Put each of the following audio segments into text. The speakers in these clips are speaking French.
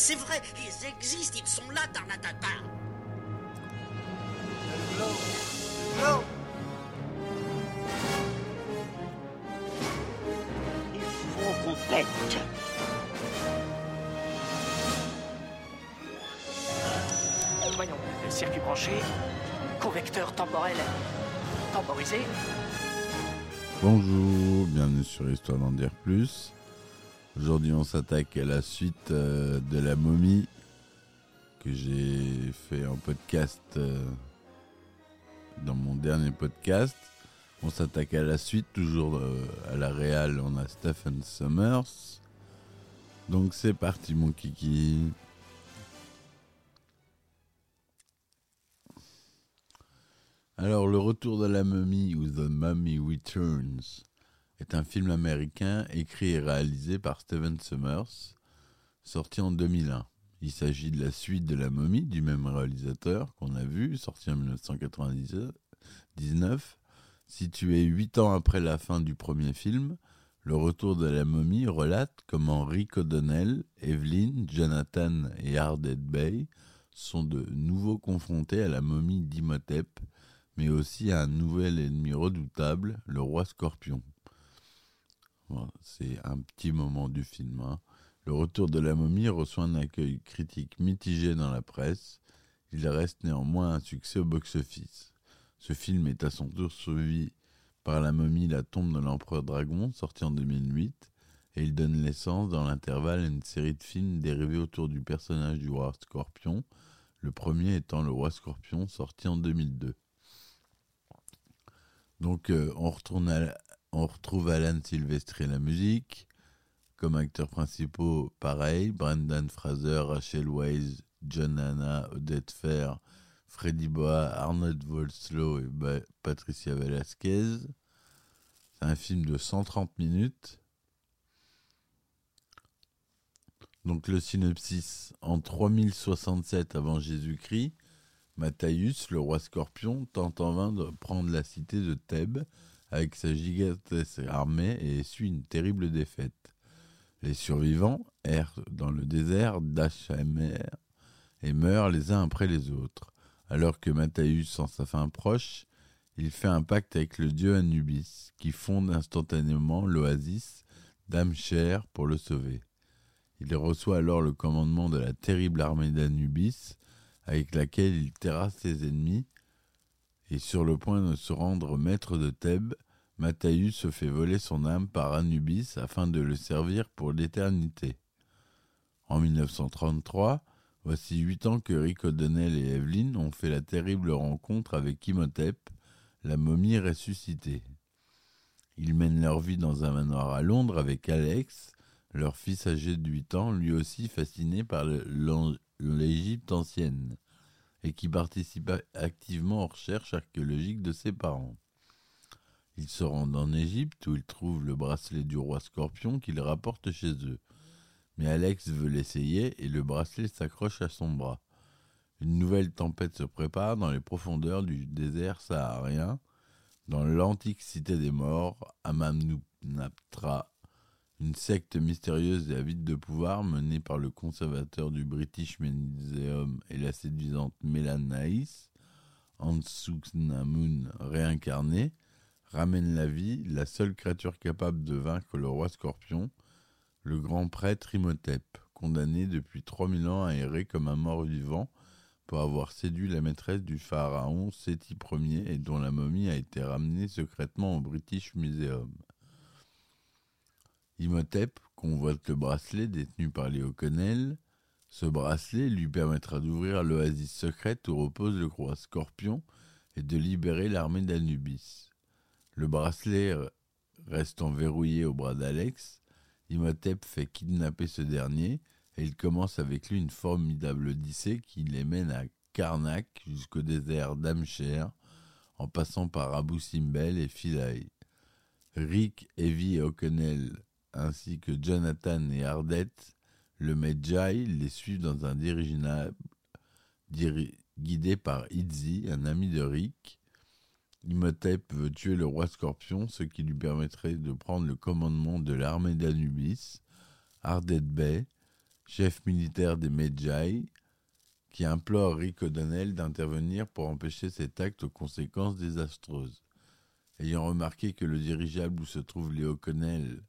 c'est vrai, ils existent, ils sont là, Tarnatata. Il faut qu'on pète Voyons, le circuit branché, convecteur temporel temporisé. Bonjour, bienvenue sur Histoire d'en dire plus. Aujourd'hui, on s'attaque à la suite euh, de la momie que j'ai fait en podcast euh, dans mon dernier podcast. On s'attaque à la suite, toujours euh, à la réal, on a Stephen Summers. Donc c'est parti mon kiki. Alors, Le Retour de la momie ou The Mummy Returns est un film américain écrit et réalisé par Steven Summers, sorti en 2001. Il s'agit de la suite de La momie du même réalisateur qu'on a vu, sorti en 1999. Situé huit ans après la fin du premier film, Le Retour de la momie relate comment Rick O'Donnell, Evelyn, Jonathan et Ardette Bay sont de nouveau confrontés à la momie d'Imhotep, mais aussi à un nouvel ennemi redoutable, le roi scorpion. C'est un petit moment du film. hein. Le retour de la momie reçoit un accueil critique mitigé dans la presse. Il reste néanmoins un succès au box-office. Ce film est à son tour suivi par La momie, la tombe de l'empereur dragon, sorti en 2008, et il donne naissance dans l'intervalle à une série de films dérivés autour du personnage du roi scorpion, le premier étant le roi scorpion, sorti en 2002. Donc euh, on, retourne à- on retrouve Alan Silvestri à la musique. Comme acteurs principaux, pareil, Brendan Fraser, Rachel Weisz, John Hanna, Odette Fair, Freddy Boa, Arnold Vosloo et Patricia Velasquez. C'est un film de 130 minutes. Donc le synopsis, en 3067 avant Jésus-Christ, Matthäus, le roi scorpion, tente en vain de prendre la cité de Thèbes avec sa gigantesque armée et essuie une terrible défaite. Les survivants errent dans le désert d'Achamer et meurent les uns après les autres. Alors que Matthäus sent sa fin proche, il fait un pacte avec le dieu Anubis, qui fonde instantanément l'oasis d'Amcher pour le sauver. Il reçoit alors le commandement de la terrible armée d'Anubis, avec laquelle il terrasse ses ennemis, et sur le point de se rendre maître de Thèbes, Matthäus se fait voler son âme par Anubis afin de le servir pour l'éternité. En 1933, voici huit ans que Rick O'Donnell et Evelyn ont fait la terrible rencontre avec Imhotep, la momie ressuscitée. Ils mènent leur vie dans un manoir à Londres avec Alex, leur fils âgé de 8 ans, lui aussi fasciné par l'Égypte ancienne, et qui participe activement aux recherches archéologiques de ses parents. Ils se rendent en Égypte où ils trouvent le bracelet du roi scorpion qu'ils rapportent chez eux. Mais Alex veut l'essayer et le bracelet s'accroche à son bras. Une nouvelle tempête se prépare dans les profondeurs du désert saharien, dans l'antique cité des morts, Amamnaptra, une secte mystérieuse et avide de pouvoir menée par le conservateur du British Museum et la séduisante Mélan Naïs, Ansunamun réincarnée, ramène la vie la seule créature capable de vaincre le roi scorpion, le grand prêtre Imhotep, condamné depuis 3000 ans à errer comme un mort-vivant pour avoir séduit la maîtresse du pharaon Séti Ier et dont la momie a été ramenée secrètement au British Museum. Imhotep convoite le bracelet détenu par les O'Connell. Ce bracelet lui permettra d'ouvrir l'oasis secrète où repose le roi Scorpion et de libérer l'armée d'Anubis. Le bracelet restant verrouillé au bras d'Alex, Imhotep fait kidnapper ce dernier et il commence avec lui une formidable odyssée qui les mène à Karnak jusqu'au désert d'Amcher en passant par Abu Simbel et Philae. Rick, Evie et O'Connell ainsi que Jonathan et Ardette, le Medjay, les suivent dans un dirigeable diri- guidé par Izzy, un ami de Rick. Imhotep veut tuer le roi Scorpion, ce qui lui permettrait de prendre le commandement de l'armée d'Anubis. Ardet Bey, chef militaire des Medjay, qui implore Rick O'Donnell d'intervenir pour empêcher cet acte aux conséquences désastreuses. Ayant remarqué que le dirigeable où se trouvent les O'Connell,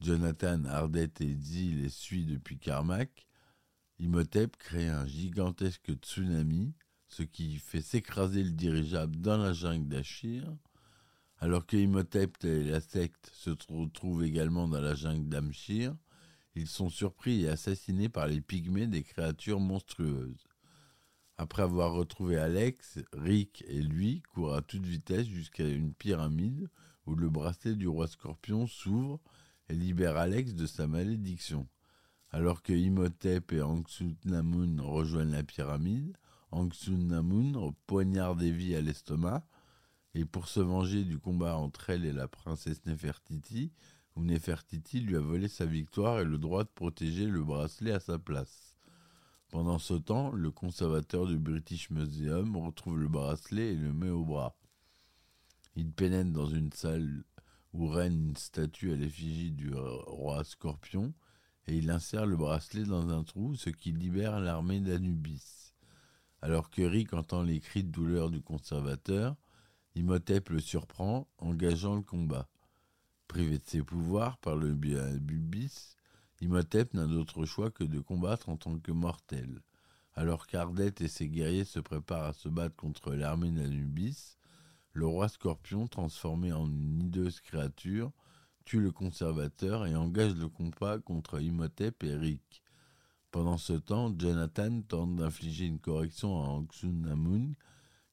Jonathan, Ardet et Dee les suit depuis Carmack, Imhotep crée un gigantesque tsunami, ce qui fait s'écraser le dirigeable dans la jungle d'Achir, alors que Imhotep et la secte se retrouvent également dans la jungle d'Amshir, ils sont surpris et assassinés par les pygmées des créatures monstrueuses. Après avoir retrouvé Alex, Rick et lui courent à toute vitesse jusqu'à une pyramide où le bracelet du roi scorpion s'ouvre et libère Alex de sa malédiction. Alors que Imhotep et Namun rejoignent la pyramide, Namun poignarde Evie à l'estomac, et pour se venger du combat entre elle et la princesse Nefertiti, Nefertiti lui a volé sa victoire et le droit de protéger le bracelet à sa place. Pendant ce temps, le conservateur du British Museum retrouve le bracelet et le met au bras. Il pénètre dans une salle où règne une statue à l'effigie du roi Scorpion et il insère le bracelet dans un trou, ce qui libère l'armée d'Anubis. Alors que Rick entend les cris de douleur du conservateur, Imhotep le surprend, engageant le combat. Privé de ses pouvoirs par le Bubis, Imhotep n'a d'autre choix que de combattre en tant que mortel. Alors qu'Ardet et ses guerriers se préparent à se battre contre l'armée d'Anubis, le roi Scorpion, transformé en une hideuse créature, tue le conservateur et engage le combat contre Imhotep et Rick. Pendant ce temps, Jonathan tente d'infliger une correction à Anxunamun,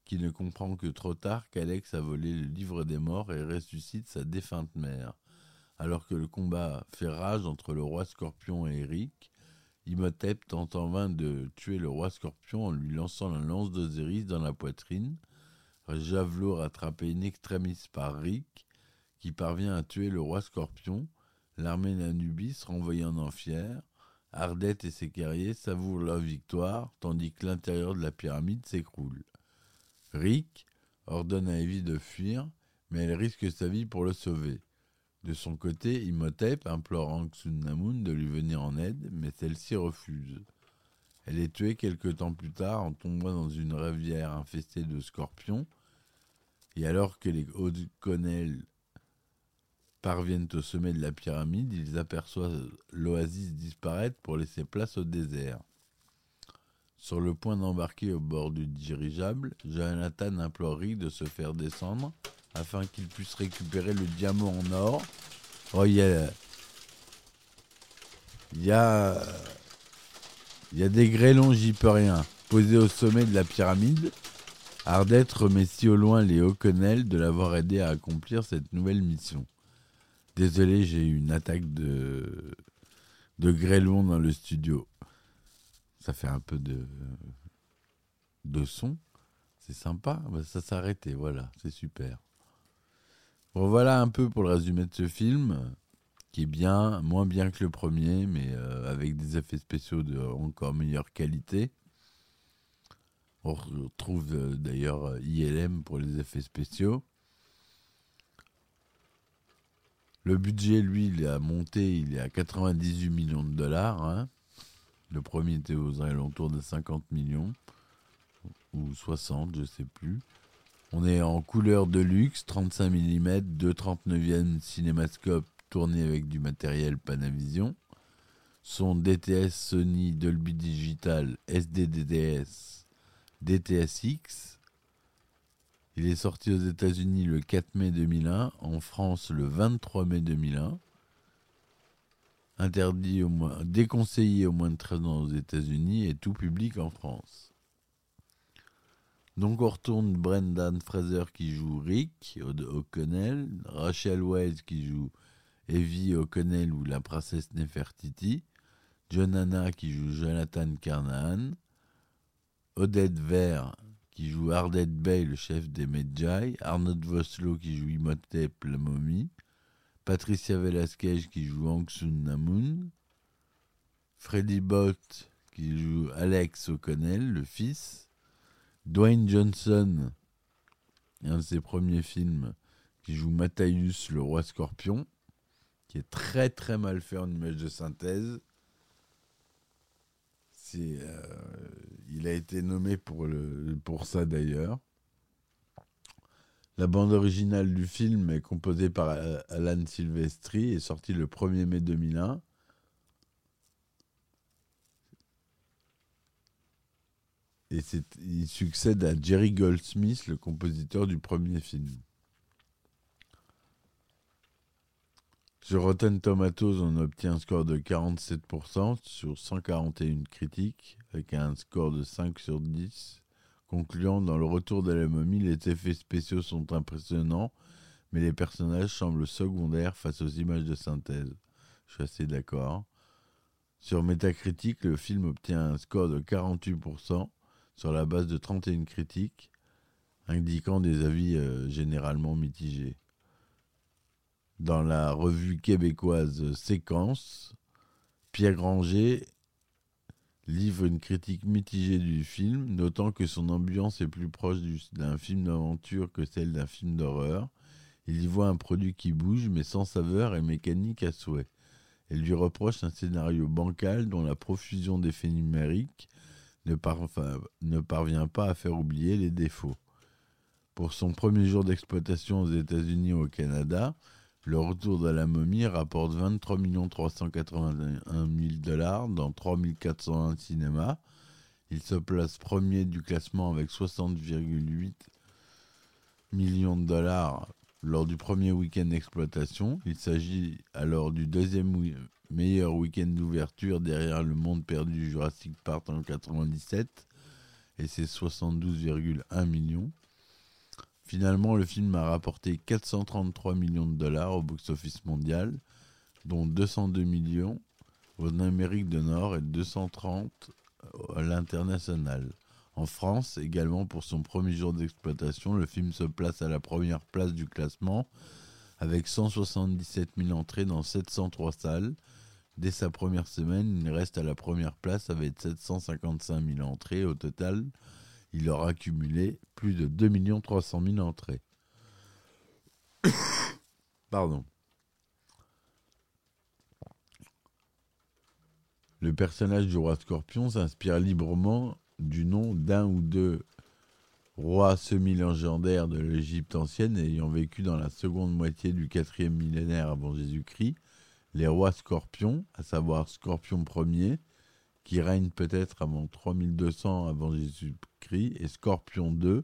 qui ne comprend que trop tard qu'Alex a volé le livre des morts et ressuscite sa défunte mère. Alors que le combat fait rage entre le roi Scorpion et Eric, Imhotep tente en vain de tuer le roi Scorpion en lui lançant la lance d'Osiris dans la poitrine. Javelot rattrapé in extremis par Rick, qui parvient à tuer le roi Scorpion. L'armée d'Anubis renvoyée en enfer. Ardette et ses guerriers savourent leur victoire, tandis que l'intérieur de la pyramide s'écroule. Rick ordonne à Evie de fuir, mais elle risque sa vie pour le sauver. De son côté, Imhotep implore Anxunamun de lui venir en aide, mais celle-ci refuse. Elle est tuée quelque temps plus tard en tombant dans une rivière infestée de scorpions, et alors que les O'Connell parviennent au sommet de la pyramide, ils aperçoivent l'oasis disparaître pour laisser place au désert. Sur le point d'embarquer au bord du dirigeable, Jonathan implore Rick de se faire descendre afin qu'il puisse récupérer le diamant en or. Oh, il y a. Il y a. Il y a des grêlons, j'y peux rien. Posés au sommet de la pyramide, Ardet remet si au loin les O'Connell de l'avoir aidé à accomplir cette nouvelle mission. Désolé, j'ai eu une attaque de, de grêlons dans le studio ça fait un peu de, de son. C'est sympa. Bah, ça arrêté, voilà, c'est super. Voilà un peu pour le résumé de ce film, qui est bien, moins bien que le premier, mais euh, avec des effets spéciaux de encore meilleure qualité. On retrouve euh, d'ailleurs ILM pour les effets spéciaux. Le budget, lui, il a monté, il est à 98 millions de dollars. Hein. Le premier était aux alentours de 50 millions, ou 60, je sais plus. On est en couleur de luxe, 35 mm, 2 39e cinémascope tourné avec du matériel Panavision. Son DTS Sony Dolby Digital SD-DTS DTSX. Il est sorti aux États-Unis le 4 mai 2001, en France le 23 mai 2001 interdit au moins, déconseillé au moins de 13 ans aux États-Unis et tout public en France. Donc on retourne Brendan Fraser qui joue Rick O'Connell, Rachel Weisz qui joue Evie O'Connell ou la princesse Nefertiti, John Anna qui joue Jonathan Carnahan, Odette Vert qui joue Ardette Bay, le chef des Medjay, Arnold Voslo qui joue Imhotep, la momie, Patricia Velasquez qui joue Angsun Namun, Freddy Bott qui joue Alex O'Connell, le fils, Dwayne Johnson, un de ses premiers films, qui joue Matthäus, le roi scorpion, qui est très très mal fait en image de synthèse. C'est, euh, il a été nommé pour, ça d'ailleurs. La bande originale du film est composée par Alan Silvestri et sortie le 1er mai 2001. Et il succède à Jerry Goldsmith, le compositeur du premier film. Sur Rotten Tomatoes, on obtient un score de 47% sur 141 critiques, avec un score de 5 sur 10, concluant dans le retour de la momie, les effets spéciaux sont impressionnants, mais les personnages semblent secondaires face aux images de synthèse. Je suis assez d'accord. Sur Metacritic, le film obtient un score de 48% sur la base de 31 critiques, indiquant des avis euh, généralement mitigés. Dans la revue québécoise Séquence, Pierre Granger livre une critique mitigée du film, notant que son ambiance est plus proche d'un film d'aventure que celle d'un film d'horreur. Il y voit un produit qui bouge, mais sans saveur et mécanique à souhait. Elle lui reproche un scénario bancal dont la profusion d'effets numériques ne, parvient pas à faire oublier les défauts. Pour son premier jour d'exploitation aux États-Unis et au Canada, le retour de la momie rapporte 23 381 000 dollars dans 3 401 cinémas. Il se place premier du classement avec 60,8 millions de dollars lors du premier week-end d'exploitation. Il s'agit alors du deuxième meilleur week-end d'ouverture derrière Le Monde perdu Jurassic Park en 97 et ses 72,1 millions. Finalement, le film a rapporté 433 millions de dollars au box-office mondial, dont 202 millions en Amérique du Nord et 230 à l'international. En France, également pour son premier jour d'exploitation, le film se place à la première place du classement avec 177 000 entrées dans 703 salles, Dès sa première semaine, il reste à la première place avec 755 000 entrées. Au total, il aura accumulé plus de 2 300 000 entrées. Pardon. Le personnage du roi scorpion s'inspire librement du nom d'un ou deux rois semi-légendaires de l'Égypte ancienne ayant vécu dans la seconde moitié du quatrième millénaire avant Jésus-Christ les rois scorpions, à savoir Scorpion Ier, qui règne peut-être avant 3200 avant Jésus-Christ, et Scorpion II,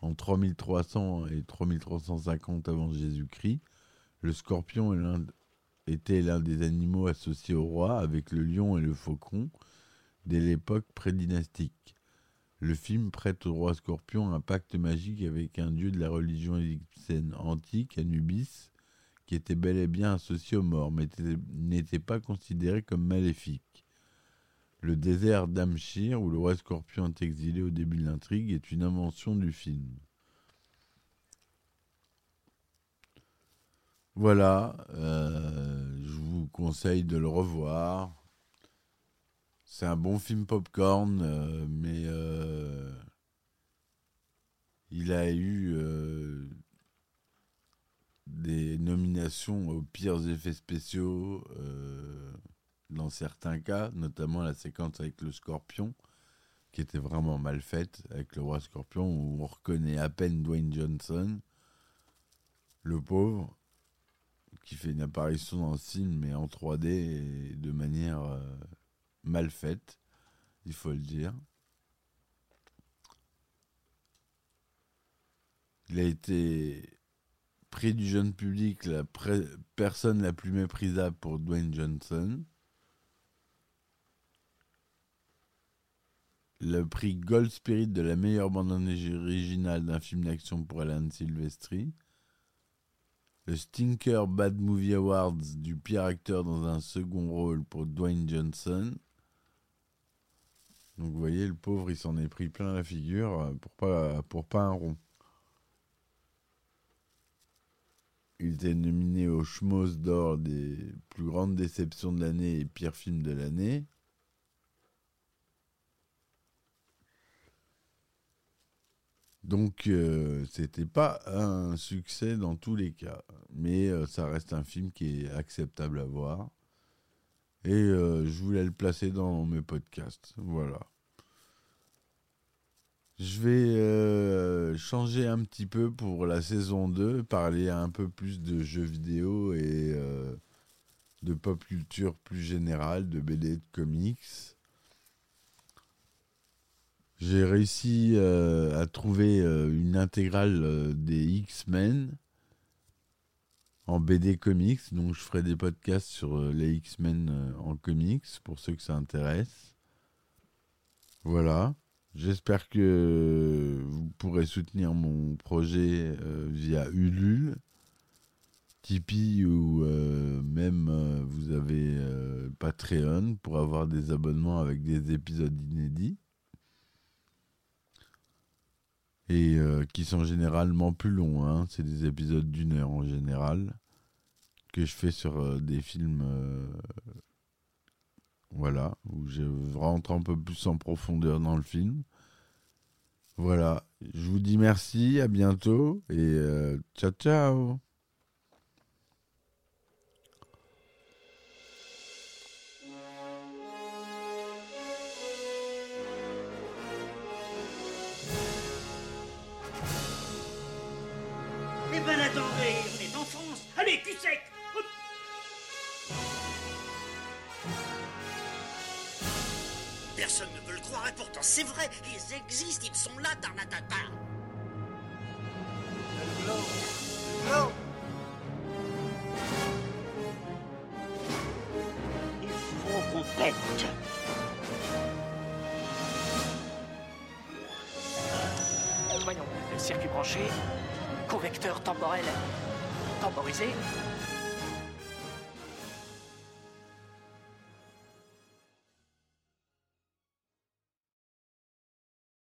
en 3300 et 3350 avant Jésus-Christ. Le scorpion était l'un des animaux associés au roi, avec le lion et le faucon, dès l'époque prédynastique. Le film prête au roi scorpion un pacte magique avec un dieu de la religion égyptienne antique, Anubis, qui était bel et bien associé aux morts, mais n'était pas considéré comme maléfique. Le désert d'Amshir, où le roi scorpion est exilé au début de l'intrigue, est une invention du film. Voilà, euh, je vous conseille de le revoir. C'est un bon film popcorn, euh, mais euh, il a eu des nominations aux pires effets spéciaux dans certains cas, notamment la séquence avec le scorpion, qui était vraiment mal faite, avec le roi scorpion, où on reconnaît à peine Dwayne Johnson, le pauvre, qui fait une apparition dans le film, mais en 3D et de manière euh, mal faite, il faut le dire. Il a été prix du jeune public, la personne la plus méprisable pour Dwayne Johnson. Le prix Gold Spirit de la meilleure bande originale d'un film d'action pour Alan Silvestri. Le Stinker Bad Movie Awards du pire acteur dans un second rôle pour Dwayne Johnson. Donc vous voyez, le pauvre, il s'en est pris plein la figure pour pas, pour pas un rond. Il était nominé au Schmoz d'or des plus grandes déceptions de l'année et pire film de l'année. Donc, euh, c'était pas un succès dans tous les cas. Mais euh, ça reste un film qui est acceptable à voir. Et euh, je voulais le placer dans mes podcasts. Voilà. Je vais euh, changer un petit peu pour la saison 2, parler un peu plus de jeux vidéo et de pop culture plus générale, de BD, de comics. J'ai réussi euh, à trouver euh, une intégrale euh, des X-Men en BD comics, donc je ferai des podcasts sur les X-Men en comics pour ceux que ça intéresse. Voilà. J'espère que vous pourrez soutenir mon projet via Ulule, Tipeee ou même vous avez Patreon pour avoir des abonnements avec des épisodes inédits et euh, qui sont généralement plus longs. hein. C'est des épisodes d'une heure en général que je fais sur euh, des films. euh, voilà, où je rentre un peu plus en profondeur dans le film. Voilà, je vous dis merci, à bientôt et ciao ciao Personne ne veut le croire et pourtant c'est vrai, ils existent, ils sont là, Tarnatata. Il faut qu'on pète. Voyons, le circuit branché, convecteur temporel temporisé,